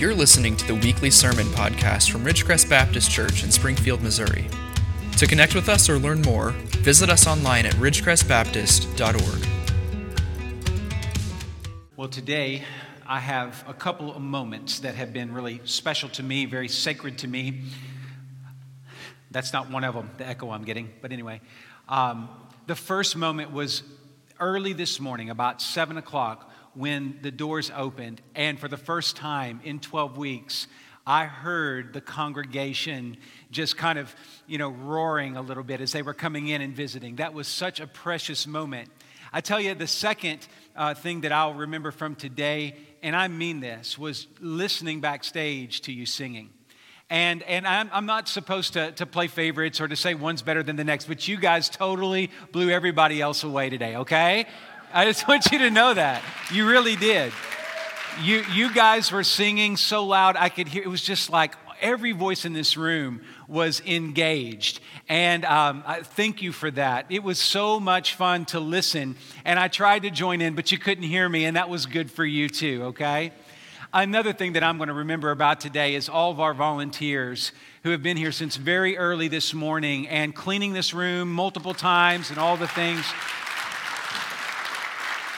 You're listening to the weekly sermon podcast from Ridgecrest Baptist Church in Springfield, Missouri. To connect with us or learn more, visit us online at ridgecrestbaptist.org. Well, today I have a couple of moments that have been really special to me, very sacred to me. That's not one of them, the echo I'm getting, but anyway. Um, the first moment was early this morning, about 7 o'clock when the doors opened, and for the first time in 12 weeks, I heard the congregation just kind of, you know, roaring a little bit as they were coming in and visiting. That was such a precious moment. I tell you, the second uh, thing that I'll remember from today, and I mean this, was listening backstage to you singing. And, and I'm, I'm not supposed to, to play favorites or to say one's better than the next, but you guys totally blew everybody else away today, okay? I just want you to know that. You really did. You, you guys were singing so loud, I could hear, it was just like every voice in this room was engaged. And um, I thank you for that. It was so much fun to listen. And I tried to join in, but you couldn't hear me, and that was good for you too, okay? Another thing that I'm going to remember about today is all of our volunteers who have been here since very early this morning and cleaning this room multiple times and all the things.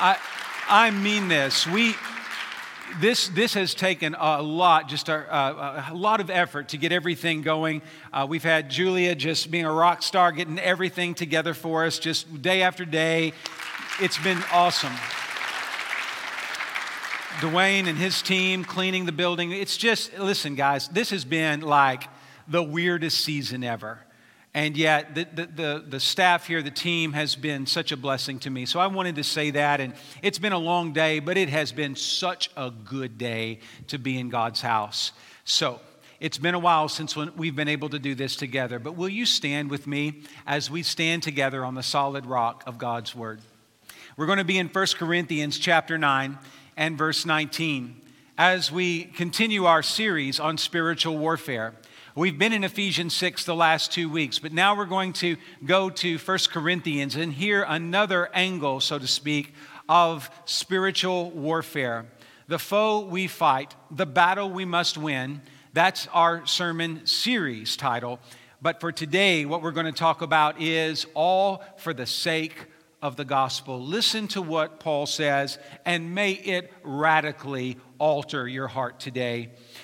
I, I mean this. We, this, this has taken a lot, just a, a, a lot of effort to get everything going. Uh, we've had Julia just being a rock star, getting everything together for us, just day after day. It's been awesome. Dwayne and his team cleaning the building. It's just, listen, guys, this has been like the weirdest season ever. And yet, the, the, the, the, staff here, the team, has been such a blessing to me. So I wanted to say that. And it's been a long day, but it has been such a good day to be in God's house. So it's been a while since we've been able to do this together. But will you stand with me as we stand together on the solid rock of God's Word? We're going to be in 1 Corinthians chapter 9 and verse 19 as we continue our series on spiritual warfare. We've been in Ephesians 6 the last two weeks, but now we're going to go to 1 Corinthians and hear another angle, so to speak, of spiritual warfare. The foe we fight, the battle we must win. That's our sermon series title. But for today, what we're going to talk about is all for the sake of the gospel. Listen to what Paul says, and may it radically alter your heart today.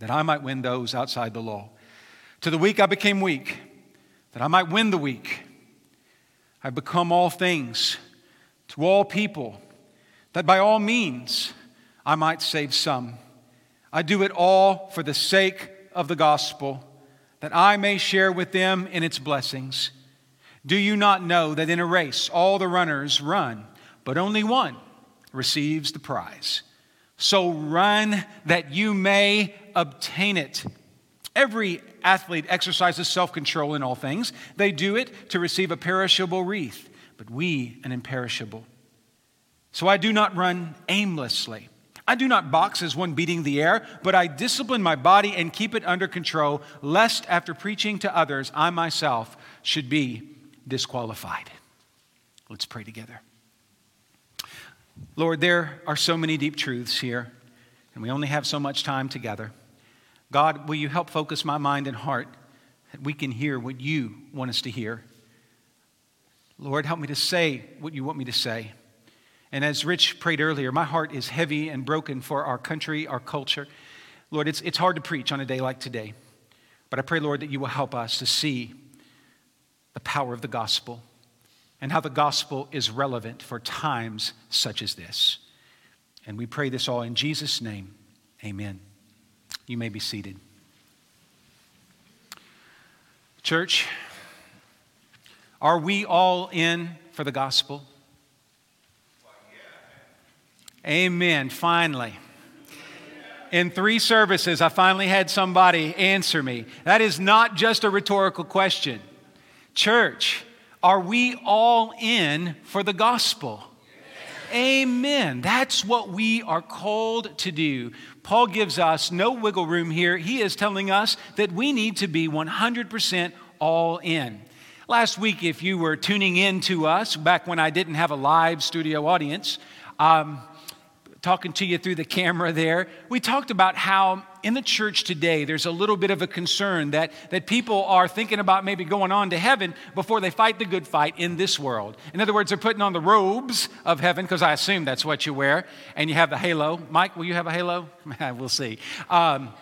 that I might win those outside the law. To the weak I became weak, that I might win the weak. I become all things to all people, that by all means I might save some. I do it all for the sake of the gospel, that I may share with them in its blessings. Do you not know that in a race all the runners run, but only one receives the prize? So run that you may obtain it. Every athlete exercises self control in all things. They do it to receive a perishable wreath, but we an imperishable. So I do not run aimlessly. I do not box as one beating the air, but I discipline my body and keep it under control, lest after preaching to others, I myself should be disqualified. Let's pray together. Lord, there are so many deep truths here, and we only have so much time together. God, will you help focus my mind and heart that we can hear what you want us to hear? Lord, help me to say what you want me to say. And as Rich prayed earlier, my heart is heavy and broken for our country, our culture. Lord, it's, it's hard to preach on a day like today. But I pray, Lord, that you will help us to see the power of the gospel and how the gospel is relevant for times such as this. And we pray this all in Jesus' name. Amen. You may be seated. Church, are we all in for the gospel? Amen. Finally. In three services, I finally had somebody answer me. That is not just a rhetorical question. Church, are we all in for the gospel? Amen. That's what we are called to do. Paul gives us no wiggle room here. He is telling us that we need to be 100% all in. Last week, if you were tuning in to us, back when I didn't have a live studio audience, um, talking to you through the camera there, we talked about how in the church today there's a little bit of a concern that, that people are thinking about maybe going on to heaven before they fight the good fight in this world. In other words, they're putting on the robes of heaven, because I assume that's what you wear, and you have the halo. Mike, will you have a halo? we'll see. Um,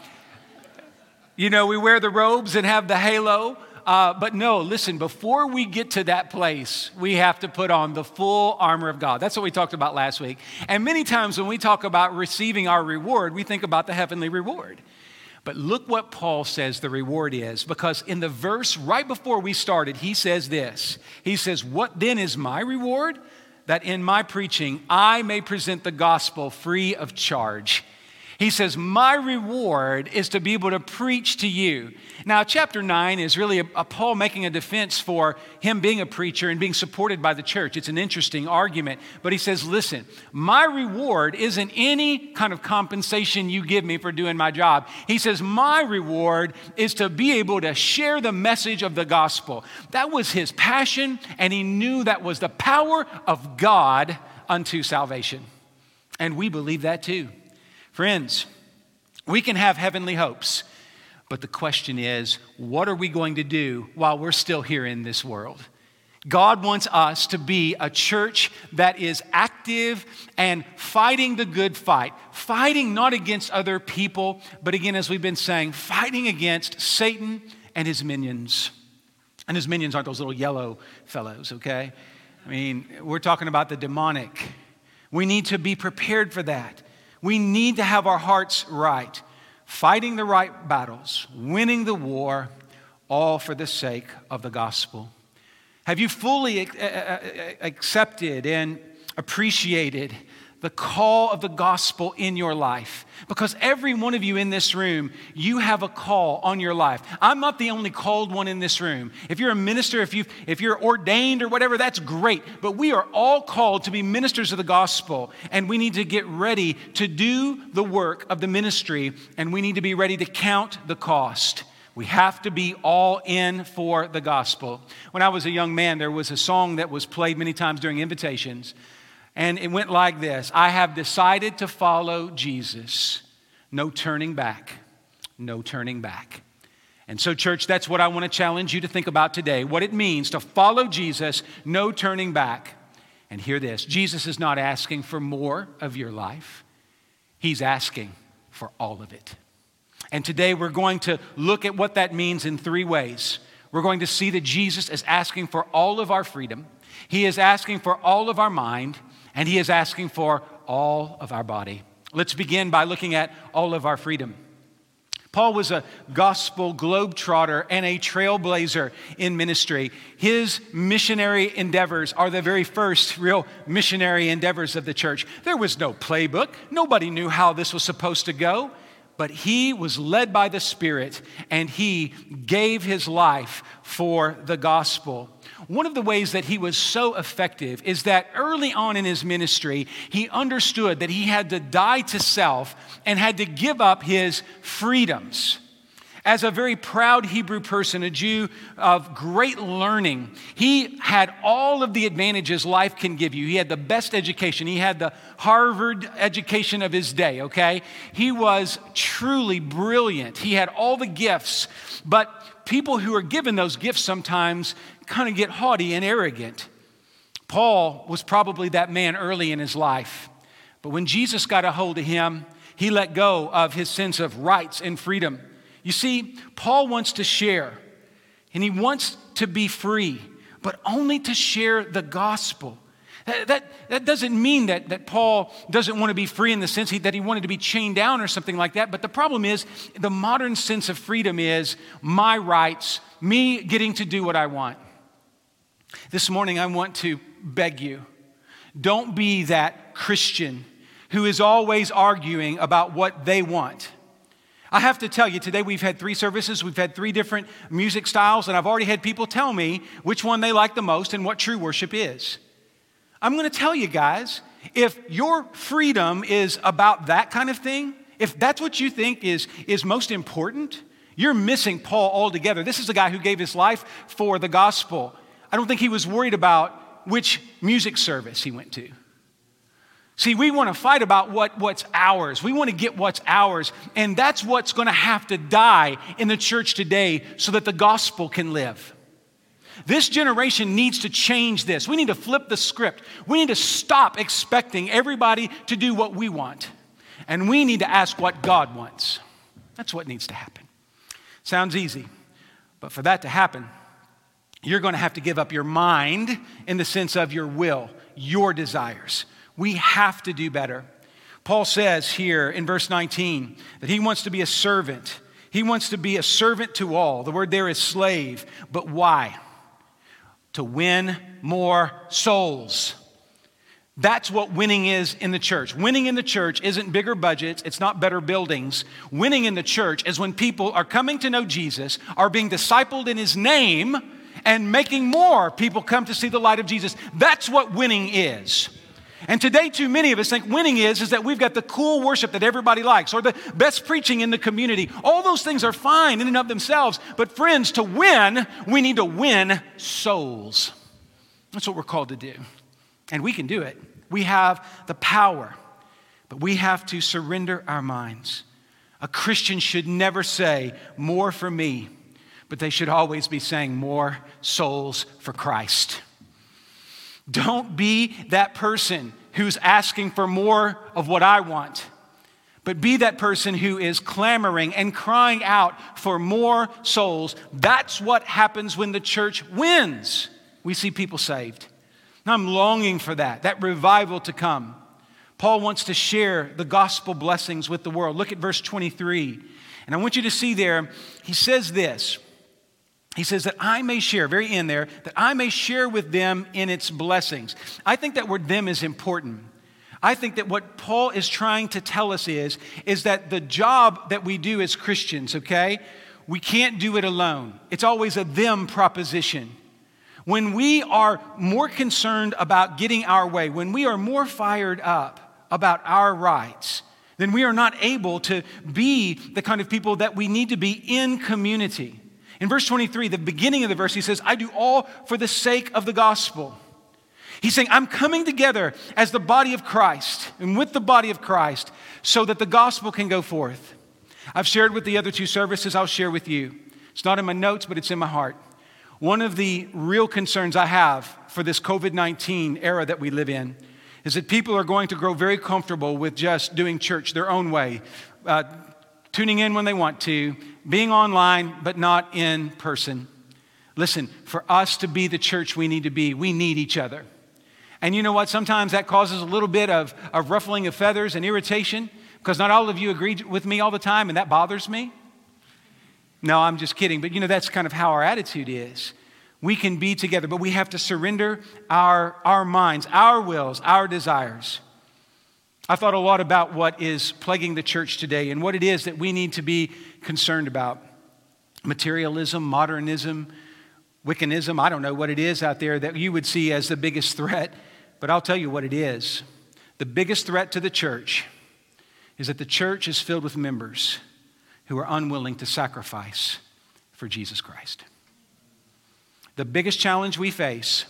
you know, we wear the robes and have the halo. Uh, but no, listen, before we get to that place, we have to put on the full armor of God. That's what we talked about last week. And many times when we talk about receiving our reward, we think about the heavenly reward. But look what Paul says the reward is, because in the verse right before we started, he says this He says, What then is my reward? That in my preaching I may present the gospel free of charge he says, My reward is to be able to preach to you. Now, chapter 9 is really a, a, Paul making a defense for him being a preacher and being supported by the church. It's an interesting argument. But he says, Listen, my reward isn't any kind of compensation you give me for doing my job. He says, My reward is to be able to share the message of the gospel. That was his passion, and he knew that was the power of God unto salvation. And we believe that too. Friends, we can have heavenly hopes, but the question is what are we going to do while we're still here in this world? God wants us to be a church that is active and fighting the good fight, fighting not against other people, but again, as we've been saying, fighting against Satan and his minions. And his minions aren't those little yellow fellows, okay? I mean, we're talking about the demonic. We need to be prepared for that. We need to have our hearts right, fighting the right battles, winning the war, all for the sake of the gospel. Have you fully uh, uh, uh, accepted and appreciated the call of the gospel in your life. Because every one of you in this room, you have a call on your life. I'm not the only called one in this room. If you're a minister, if, you if you're ordained or whatever, that's great. But we are all called to be ministers of the gospel, and we need to get ready to do the work of the ministry, and we need to be ready to count the cost. We have to be all in for the gospel. When I was a young man, there was a song that was played many times during invitations. And it went like this I have decided to follow Jesus. No turning back. No turning back. And so, church, that's what I want to challenge you to think about today what it means to follow Jesus, no turning back. And hear this Jesus is not asking for more of your life, He's asking for all of it. And today we're going to look at what that means in three ways. We're going to see that Jesus is asking for all of our freedom, He is asking for all of our mind, and He is asking for all of our body. Let's begin by looking at all of our freedom. Paul was a gospel globetrotter and a trailblazer in ministry. His missionary endeavors are the very first real missionary endeavors of the church. There was no playbook, nobody knew how this was supposed to go, but he was led by the Spirit and he gave his life for the gospel. One of the ways that he was so effective is that early on in his ministry, he understood that he had to die to self and had to give up his freedoms. As a very proud Hebrew person, a Jew of great learning, he had all of the advantages life can give you. He had the best education. He had the Harvard education of his day, okay? He was truly brilliant. He had all the gifts, but people who are given those gifts sometimes kind of get haughty and arrogant. Paul was probably that man early in his life. But when Jesus got a hold of him, he let go of his sense of rights and freedom. You see, Paul wants to share, and he wants to be free, but only to share the gospel. That, that, that, doesn't mean that, that Paul doesn't want to be free in the sense he, that he wanted to be chained down or something like that. But the problem is, the modern sense of freedom is my rights, me getting to do what I want. This morning, I want to beg you don't be that Christian who is always arguing about what they want. I have to tell you, today we've had three services, we've had three different music styles, and I've already had people tell me which one they like the most and what true worship is. I'm going to tell you guys, if your freedom is about that kind of thing, if that's what you think is, is most important, you're missing Paul altogether. This is a guy who gave his life for the gospel. I don't think he was worried about which music service he went to. See, we want to fight about what, what's ours. We want to get what's ours. And that's what's going to have to die in the church today so that the gospel can live. This generation needs to change this. We need to flip the script. We need to stop expecting everybody to do what we want. And we need to ask what God wants. That's what needs to happen. Sounds easy. But for that to happen, you're going to have to give up your mind in the sense of your will, your desires. We have to do better. Paul says here in verse 19 that he wants to be a servant. He wants to be a servant to all. The word there is slave. But why? To win more souls. That's what winning is in the church. Winning in the church isn't bigger budgets, it's not better buildings. Winning in the church is when people are coming to know Jesus, are being discipled in his name, and making more people come to see the light of Jesus. That's what winning is. And today, too many of us think winning is, is that we've got the cool worship that everybody likes or the best preaching in the community. All those things are fine in and of themselves. But, friends, to win, we need to win souls. That's what we're called to do. And we can do it. We have the power, but we have to surrender our minds. A Christian should never say, More for me, but they should always be saying, More souls for Christ. Don't be that person who's asking for more of what I want, but be that person who is clamoring and crying out for more souls. That's what happens when the church wins. We see people saved. I'm longing for that, that revival to come. Paul wants to share the gospel blessings with the world. Look at verse 23. And I want you to see there, he says this he says that I may share, very in there, that I may share with them in its blessings. I think that word them is important. I think that what Paul is trying to tell us is, is that the job that we do as Christians, okay, we can't do it alone. It's always a them proposition. When we are more concerned about getting our way, when we are more fired up about our rights, then we are not able to be the kind of people that we need to be in community. In verse 23, the beginning of the verse, he says, I do all for the sake of the gospel. He's saying, I'm coming together as the body of Christ and with the body of Christ so that the gospel can go forth. I've shared with the other two services, I'll share with you. It's not in my notes, but it's in my heart. One of the real concerns I have for this COVID 19 era that we live in is that people are going to grow very comfortable with just doing church their own way, uh, tuning in when they want to, being online, but not in person. Listen, for us to be the church we need to be, we need each other. And you know what? Sometimes that causes a little bit of, of ruffling of feathers and irritation because not all of you agree with me all the time, and that bothers me. No, I'm just kidding. But you know, that's kind of how our attitude is. We can be together, but we have to surrender our, our minds, our wills, our desires. I thought a lot about what is plaguing the church today and what it is that we need to be concerned about. Materialism, modernism, Wiccanism, I don't know what it is out there that you would see as the biggest threat, but I'll tell you what it is. The biggest threat to the church is that the church is filled with members who are unwilling to sacrifice for Jesus Christ. The biggest challenge we face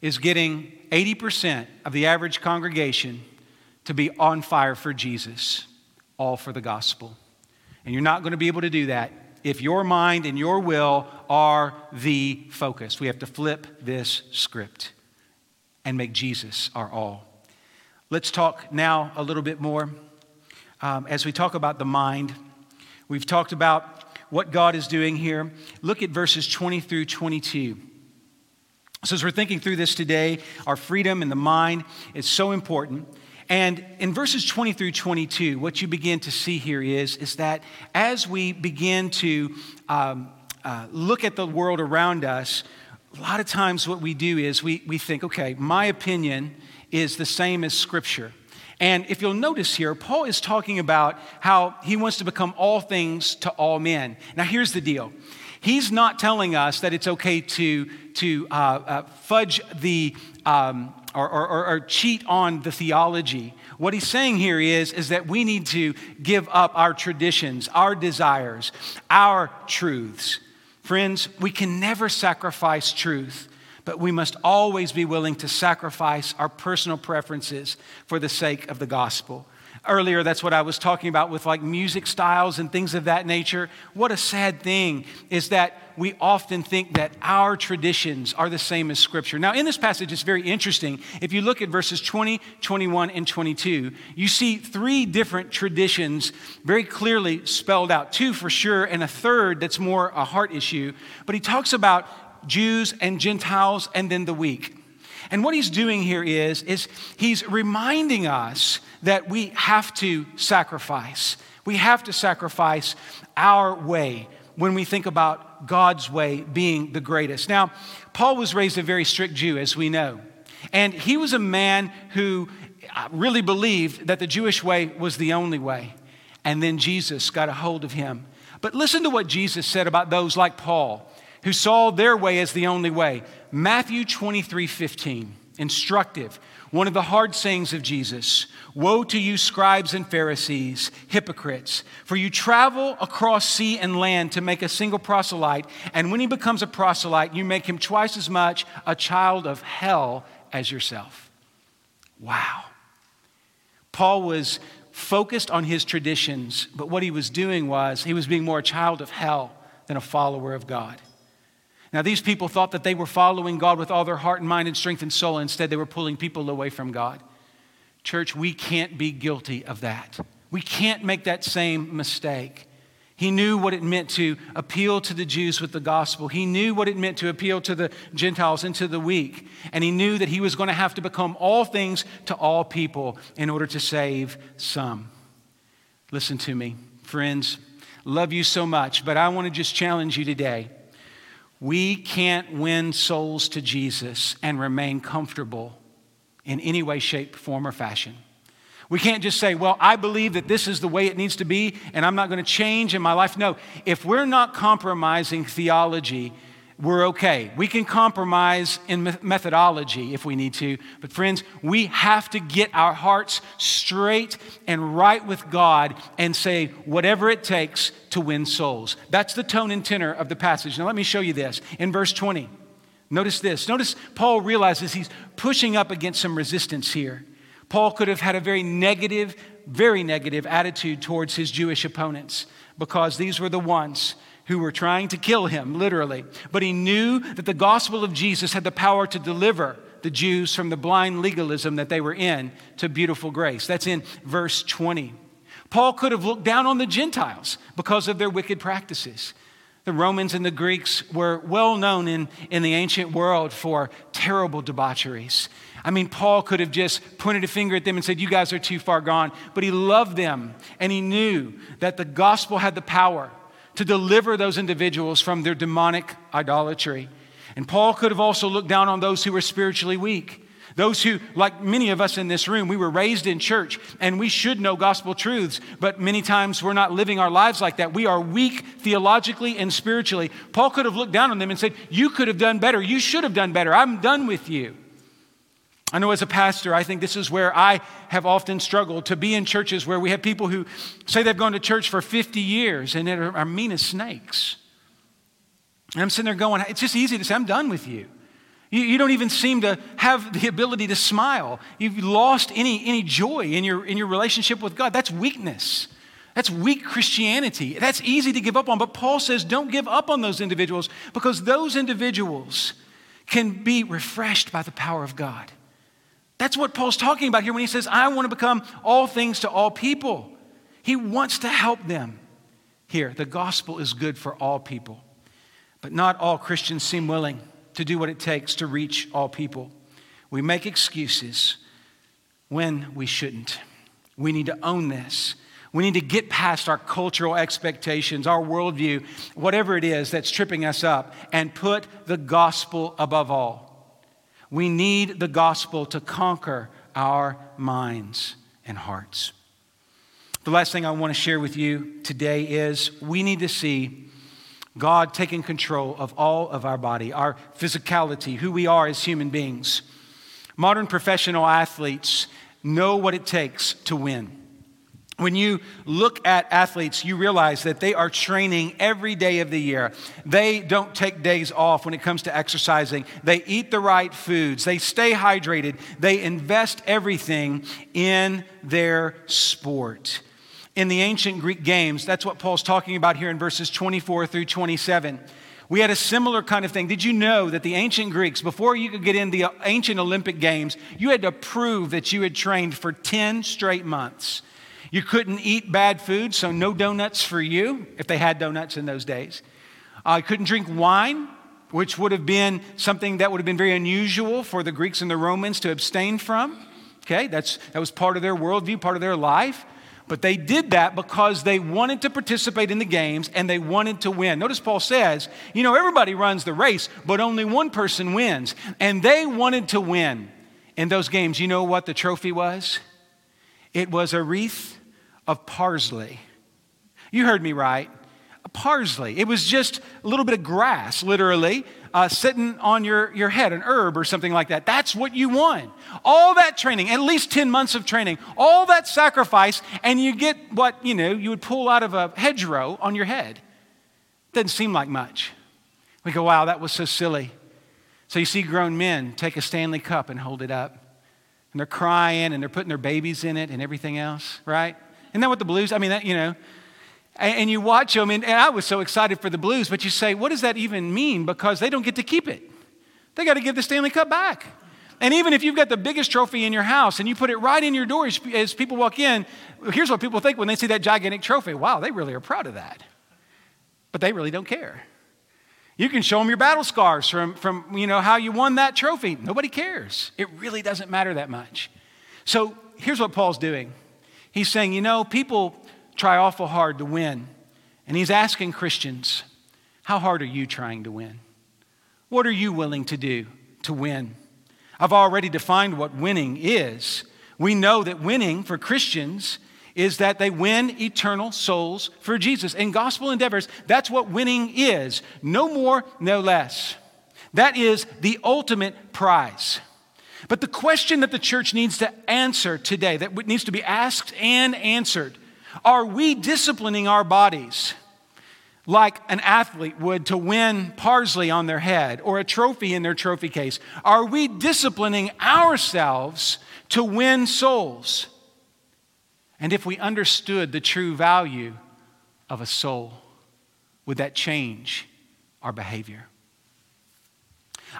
is getting 80% of the average congregation to be on fire for Jesus, all for the gospel. And you're not going to be able to do that if your mind and your will are the focus. We have to flip this script and make Jesus our all. Let's talk now a little bit more. Um, as we talk about the mind, we've talked about what God is doing here. Look at verses 20 through 22. So, as we're thinking through this today, our freedom in the mind is so important. And in verses 20 through 22, what you begin to see here is, is that as we begin to um, uh, look at the world around us, a lot of times what we do is we, we think, okay, my opinion is the same as Scripture. And if you'll notice here, Paul is talking about how he wants to become all things to all men. Now, here's the deal He's not telling us that it's okay to, to uh, uh, fudge the um, or, or, or cheat on the theology. What he's saying here is, is that we need to give up our traditions, our desires, our truths. Friends, we can never sacrifice truth, but we must always be willing to sacrifice our personal preferences for the sake of the gospel earlier, that's what I was talking about with like music styles and things of that nature. What a sad thing is that we often think that our traditions are the same as Scripture. Now, in this passage, it's very interesting. If you look at verses 20, 21, and 22, you see three different traditions very clearly spelled out two for sure, and a third that's more a heart issue. But he talks about Jews and Gentiles and then the weak. And what he's doing here is, is he's reminding us that we have to sacrifice. We have to sacrifice our way when we think about God's way being the greatest. Now, Paul was raised a very strict Jew, as we know. And he was a man who uh, really believed that the Jewish way was the only way. And then Jesus got a hold of him. But listen to what Jesus said about those like Paul who saw their way as the only way. Matthew 23 15, instructive. One of the hard sayings of Jesus Woe to you, scribes and Pharisees, hypocrites, for you travel across sea and land to make a single proselyte, and when he becomes a proselyte, you make him twice as much a child of hell as yourself. Wow. Paul was focused on his traditions, but what he was doing was he was being more a child of hell than a follower of God. Now, these people thought that they were following God with all their heart and mind and strength and soul. Instead, they were pulling people away from God. Church, we can't be guilty of that. We can't make that same mistake. He knew what it meant to appeal to the Jews with the gospel. He knew what it meant to appeal to the Gentiles and to the weak. And he knew that he was going to have to become all things to all people in order to save some. Listen to me, friends. Love you so much, but I want to just challenge you today we can't win souls to Jesus and remain comfortable in any way, shape, form, or fashion. We can't just say, well, I believe that this is the way it needs to be and I'm not going to change in my life. No, if we're not compromising theology, we're okay. We can compromise in methodology if we need to, but friends, we have to get our hearts straight and right with God and say whatever it takes to win souls. That's the tone and tenor of the passage. Now, let me show you this. In verse 20, notice this. Notice Paul realizes he's pushing up against some resistance here. Paul could have had a very negative, very negative attitude towards his Jewish opponents because these were the ones who were trying to kill him, literally. But he knew that the gospel of Jesus had the power to deliver the Jews from the blind legalism that they were in to beautiful grace. That's in verse 20. Paul could have looked down on the Gentiles because of their wicked practices. The Romans and the Greeks were well known in, in the ancient world for terrible debaucheries. I mean, Paul could have just pointed a finger at them and said, You guys are too far gone. But he loved them and he knew that the gospel had the power to deliver those individuals from their demonic idolatry. And Paul could have also looked down on those who were spiritually weak. Those who, like many of us in this room, we were raised in church and we should know gospel truths, but many times we're not living our lives like that. We are weak theologically and spiritually. Paul could have looked down on them and said, You could have done better. You should have done better. I'm done with you. I know as a pastor, I think this is where I have often struggled to be in churches where we have people who say they've gone to church for 50 years and are, are mean as snakes. And I'm sitting there going, it's just easy to say, I'm done with you. You, you don't even seem to have the ability to smile. You've lost any, any joy in your, in your relationship with God. That's weakness. That's weak Christianity. That's easy to give up on. But Paul says, don't give up on those individuals because those individuals can be refreshed by the power of God. That's what Paul's talking about here when he says, I want to become all things to all people. He wants to help them. Here, the gospel is good for all people, but not all Christians seem willing to do what it takes to reach all people. We make excuses when we shouldn't. We need to own this. We need to get past our cultural expectations, our worldview, whatever it is that's tripping us up, and put the gospel above all. We need the gospel to conquer our minds and hearts. The last thing I want to share with you today is we need to see God taking control of all of our body, our physicality, who we are as human beings. Modern professional athletes know what it takes to win. When you look at athletes, you realize that they are training every day of the year. They don't take days off when it comes to exercising. They eat the right foods. They stay hydrated. They invest everything in their sport. In the ancient Greek games, that's what Paul's talking about here in verses 24 through 27. We had a similar kind of thing. Did you know that the ancient Greeks, before you could get in the ancient Olympic Games, you had to prove that you had trained for 10 straight months? You couldn't eat bad food, so no donuts for you, if they had donuts in those days. Uh, you couldn't drink wine, which would have been something that would have been very unusual for the Greeks and the Romans to abstain from. Okay, that's, that was part of their worldview, part of their life. But they did that because they wanted to participate in the games and they wanted to win. Notice Paul says, you know, everybody runs the race, but only one person wins. And they wanted to win in those games. You know what the trophy was? It was a wreath of parsley. You heard me right. Parsley. It was just a little bit of grass, literally, uh, sitting on your, your head, an herb or something like that. That's what you won. All that training, at least 10 months of training, all that sacrifice, and you get what, you know, you would pull out of a hedgerow on your head. Doesn't seem like much. We go, wow, that was so silly. So you see grown men take a Stanley Cup and hold it up. And they're crying and they're putting their babies in it and everything else, right? Isn't that what the blues, I mean, that, you know, and, and you watch them, and, and I was so excited for the blues, but you say, what does that even mean? Because they don't get to keep it. They got to give the Stanley Cup back. And even if you've got the biggest trophy in your house and you put it right in your door as, as people walk in, here's what people think when they see that gigantic trophy wow, they really are proud of that. But they really don't care. You can show them your battle scars from, from you know, how you won that trophy. Nobody cares. It really doesn't matter that much. So here's what Paul's doing He's saying, you know, people try awful hard to win. And he's asking Christians, how hard are you trying to win? What are you willing to do to win? I've already defined what winning is. We know that winning for Christians is that they win eternal souls for Jesus. In gospel endeavors, that's what winning is. No more, no less. That is the ultimate prize. But the question that the church needs to answer today, that needs to be asked and answered, are we disciplining our bodies like an athlete would to win parsley on their head or a trophy in their trophy case? Are we disciplining ourselves to win souls? And if we understood the true value of a soul, would that change our behavior?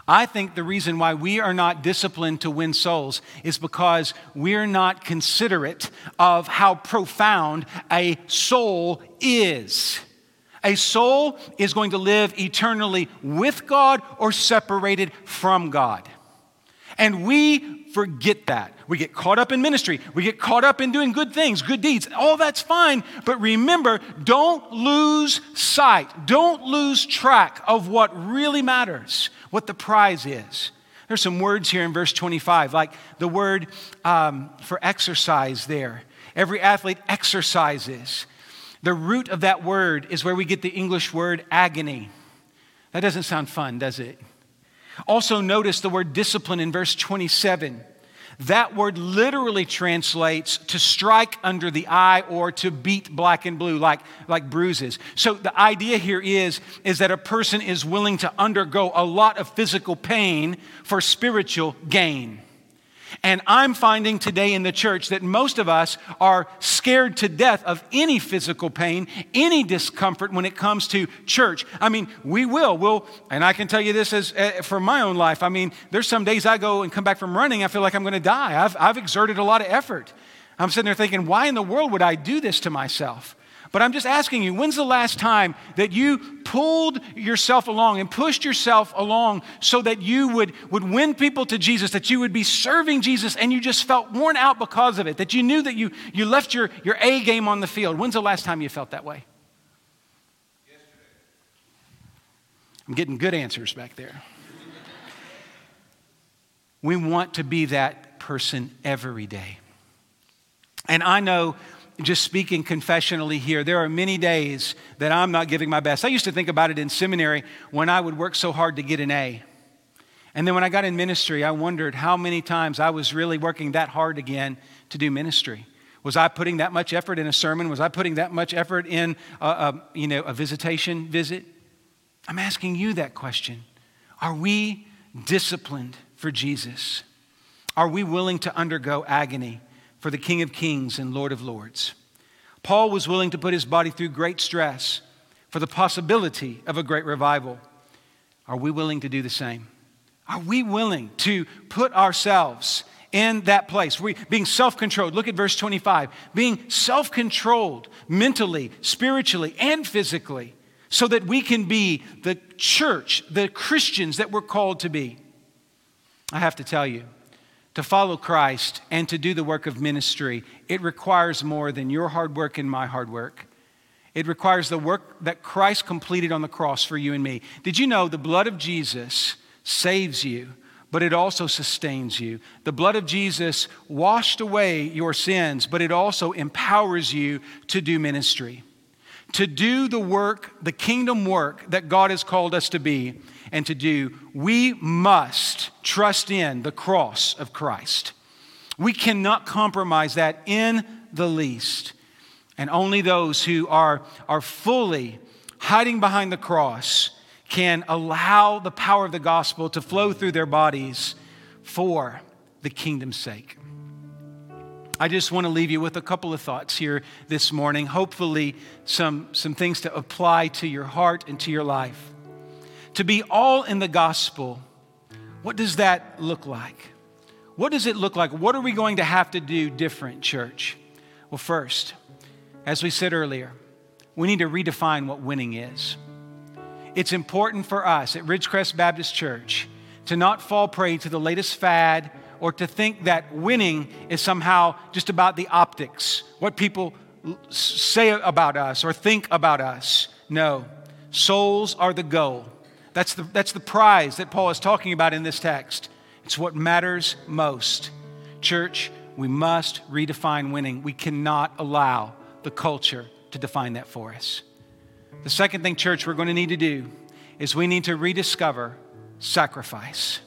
I think the reason why we are not disciplined to win souls is because we're not considerate of how profound a soul is. A soul is going to live eternally with God or separated from God. And we forget that. We get caught up in ministry. We get caught up in doing good things, good deeds. All that's fine. But remember, don't lose sight. Don't lose track of what really matters, what the prize is. There's some words here in verse 25, like the word um, for exercise there. Every athlete exercises. The root of that word is where we get the English word agony. That doesn't sound fun, does it? Also, notice the word discipline in verse 27. That word literally translates to strike under the eye or to beat black and blue, like, like bruises. So the idea here is, is that a person is willing to undergo a lot of physical pain for spiritual gain. And I'm finding today in the church that most of us are scared to death of any physical pain, any discomfort when it comes to church. I mean, we will. We'll, and I can tell you this as uh, for my own life. I mean, there's some days I go and come back from running, I feel like I'm going to die. I've, I've exerted a lot of effort. I'm sitting there thinking, why in the world would I do this to myself? But I'm just asking you, when's the last time that you pulled yourself along and pushed yourself along so that you would, would win people to Jesus, that you would be serving Jesus and you just felt worn out because of it, that you knew that you, you left your, your A game on the field? When's the last time you felt that way? I'm getting good answers back there. we want to be that person every day. And I know, just speaking confessionally here, there are many days that I'm not giving my best. I used to think about it in seminary when I would work so hard to get an A. And then when I got in ministry, I wondered how many times I was really working that hard again to do ministry. Was I putting that much effort in a sermon? Was I putting that much effort in a, a, you know, a visitation visit? I'm asking you that question. Are we disciplined for Jesus? Are we willing to undergo agony for the King of Kings and Lord of Lords? Paul was willing to put his body through great stress for the possibility of a great revival. Are we willing to do the same? Are we willing to put ourselves in that place? We, being self controlled. Look at verse 25. Being self controlled mentally, spiritually, and physically, so that we can be the church, the Christians that we're called to be. I have to tell you, to follow Christ and to do the work of ministry, it requires more than your hard work and my hard work. It requires the work that Christ completed on the cross for you and me. Did you know the blood of Jesus saves you, but it also sustains you? The blood of Jesus washed away your sins, but it also empowers you to do ministry, to do the work, the kingdom work that God has called us to be and to do, we must trust in the cross of Christ. We cannot compromise that in the least. And only those who are, are fully hiding behind the cross can allow the power of the gospel to flow through their bodies for the kingdom's sake. I just want to leave you with a couple of thoughts here this morning. Hopefully, some, some things to apply to your heart and to your life. To be all in the gospel, what does that look like? What does it look like? What are we going to have to do different, church? Well, first, as we said earlier, we need to redefine what winning is. It's important for us at Ridgecrest Baptist Church to not fall prey to the latest fad or to think that winning is somehow just about the optics, what people say about us or think about us. No, souls are the goal. That's the, that's the prize that Paul is talking about in this text. It's what matters most. Church, we must redefine winning. We cannot allow the culture to define that for us. The second thing, church, we're going to need to do is we need to rediscover sacrifice.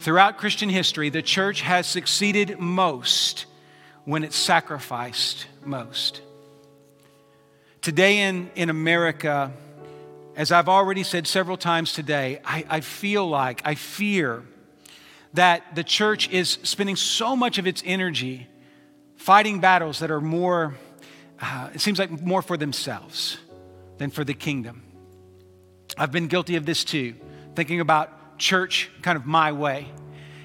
Throughout Christian history, the church has succeeded most when it sacrificed most. Today in, in America, as I've already said several times today, I, I, feel like, I fear that the church is spending so much of its energy fighting battles that are more, uh, it seems like more for themselves than for the kingdom. I've been guilty of this too, thinking about church kind of my way.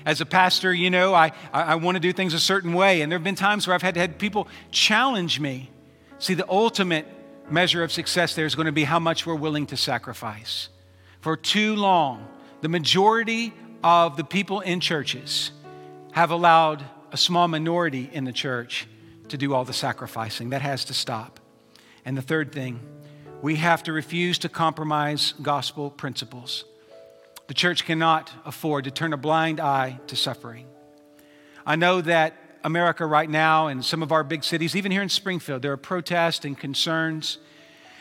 As a pastor, you know, I, I, want to do things a certain way, and there have been times where I've had, had people challenge me. See, the ultimate measure of success there is going to be how much we're willing to sacrifice. For too long, the majority of the people in churches have allowed a small minority in the church to do all the sacrificing. That has to stop. And the third thing, we have to refuse to compromise gospel principles. The church cannot afford to turn a blind eye to suffering. I know that America right now and some of our big cities, even here in Springfield, there are protests and concerns.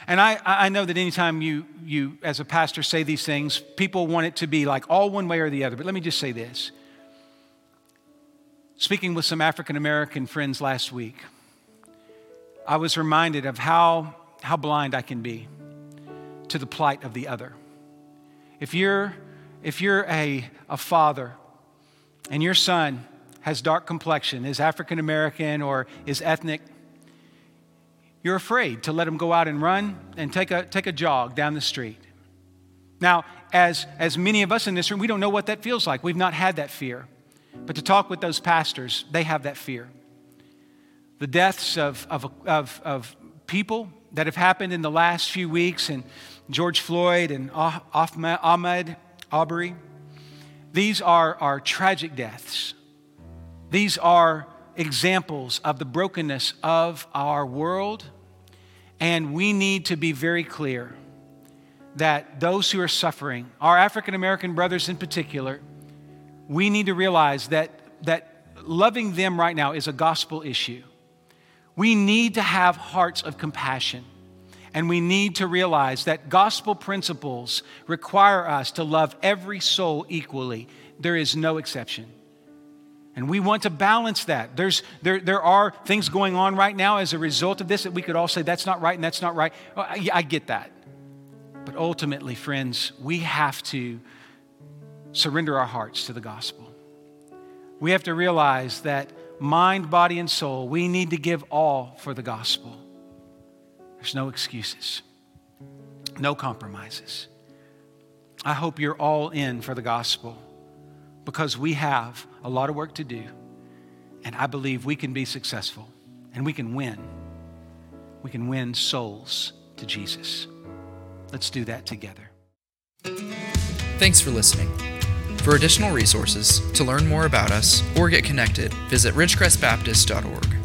And I, I know that anytime you, you, as a pastor, say these things, people want it to be like all one way or the other. But let me just say this. Speaking with some African American friends last week, I was reminded of how, how blind I can be to the plight of the other. If you're, if you're a, a father and your son has dark complexion, is African American, or is ethnic, you're afraid to let him go out and run and take a, take a jog down the street. Now, as, as many of us in this room, we don't know what that feels like. We've not had that fear. But to talk with those pastors, they have that fear. The deaths of, of, of, of people that have happened in the last few weeks, and George Floyd and Ahmaud Arbery, these are, are tragic deaths. These are examples of the brokenness of our world, and we need to be very clear that those who are suffering, our African American brothers in particular, we need to realize that, that loving them right now is a gospel issue. We need to have hearts of compassion. And we need to realize that gospel principles require us to love every soul equally. There is no exception. And we want to balance that. There's, there, there are things going on right now as a result of this that we could all say, that's not right and that's not right. Oh, I, I get that. But ultimately, friends, we have to surrender our hearts to the gospel. We have to realize that mind, body, and soul, we need to give all for the gospel. There's no excuses, no compromises. I hope you're all in for the gospel because we have a lot of work to do. And I believe we can be successful and we can win. We can win souls to Jesus. Let's do that together. Thanks for listening. For additional resources, to learn more about us, or get connected, visit ridgecrestbaptist.org.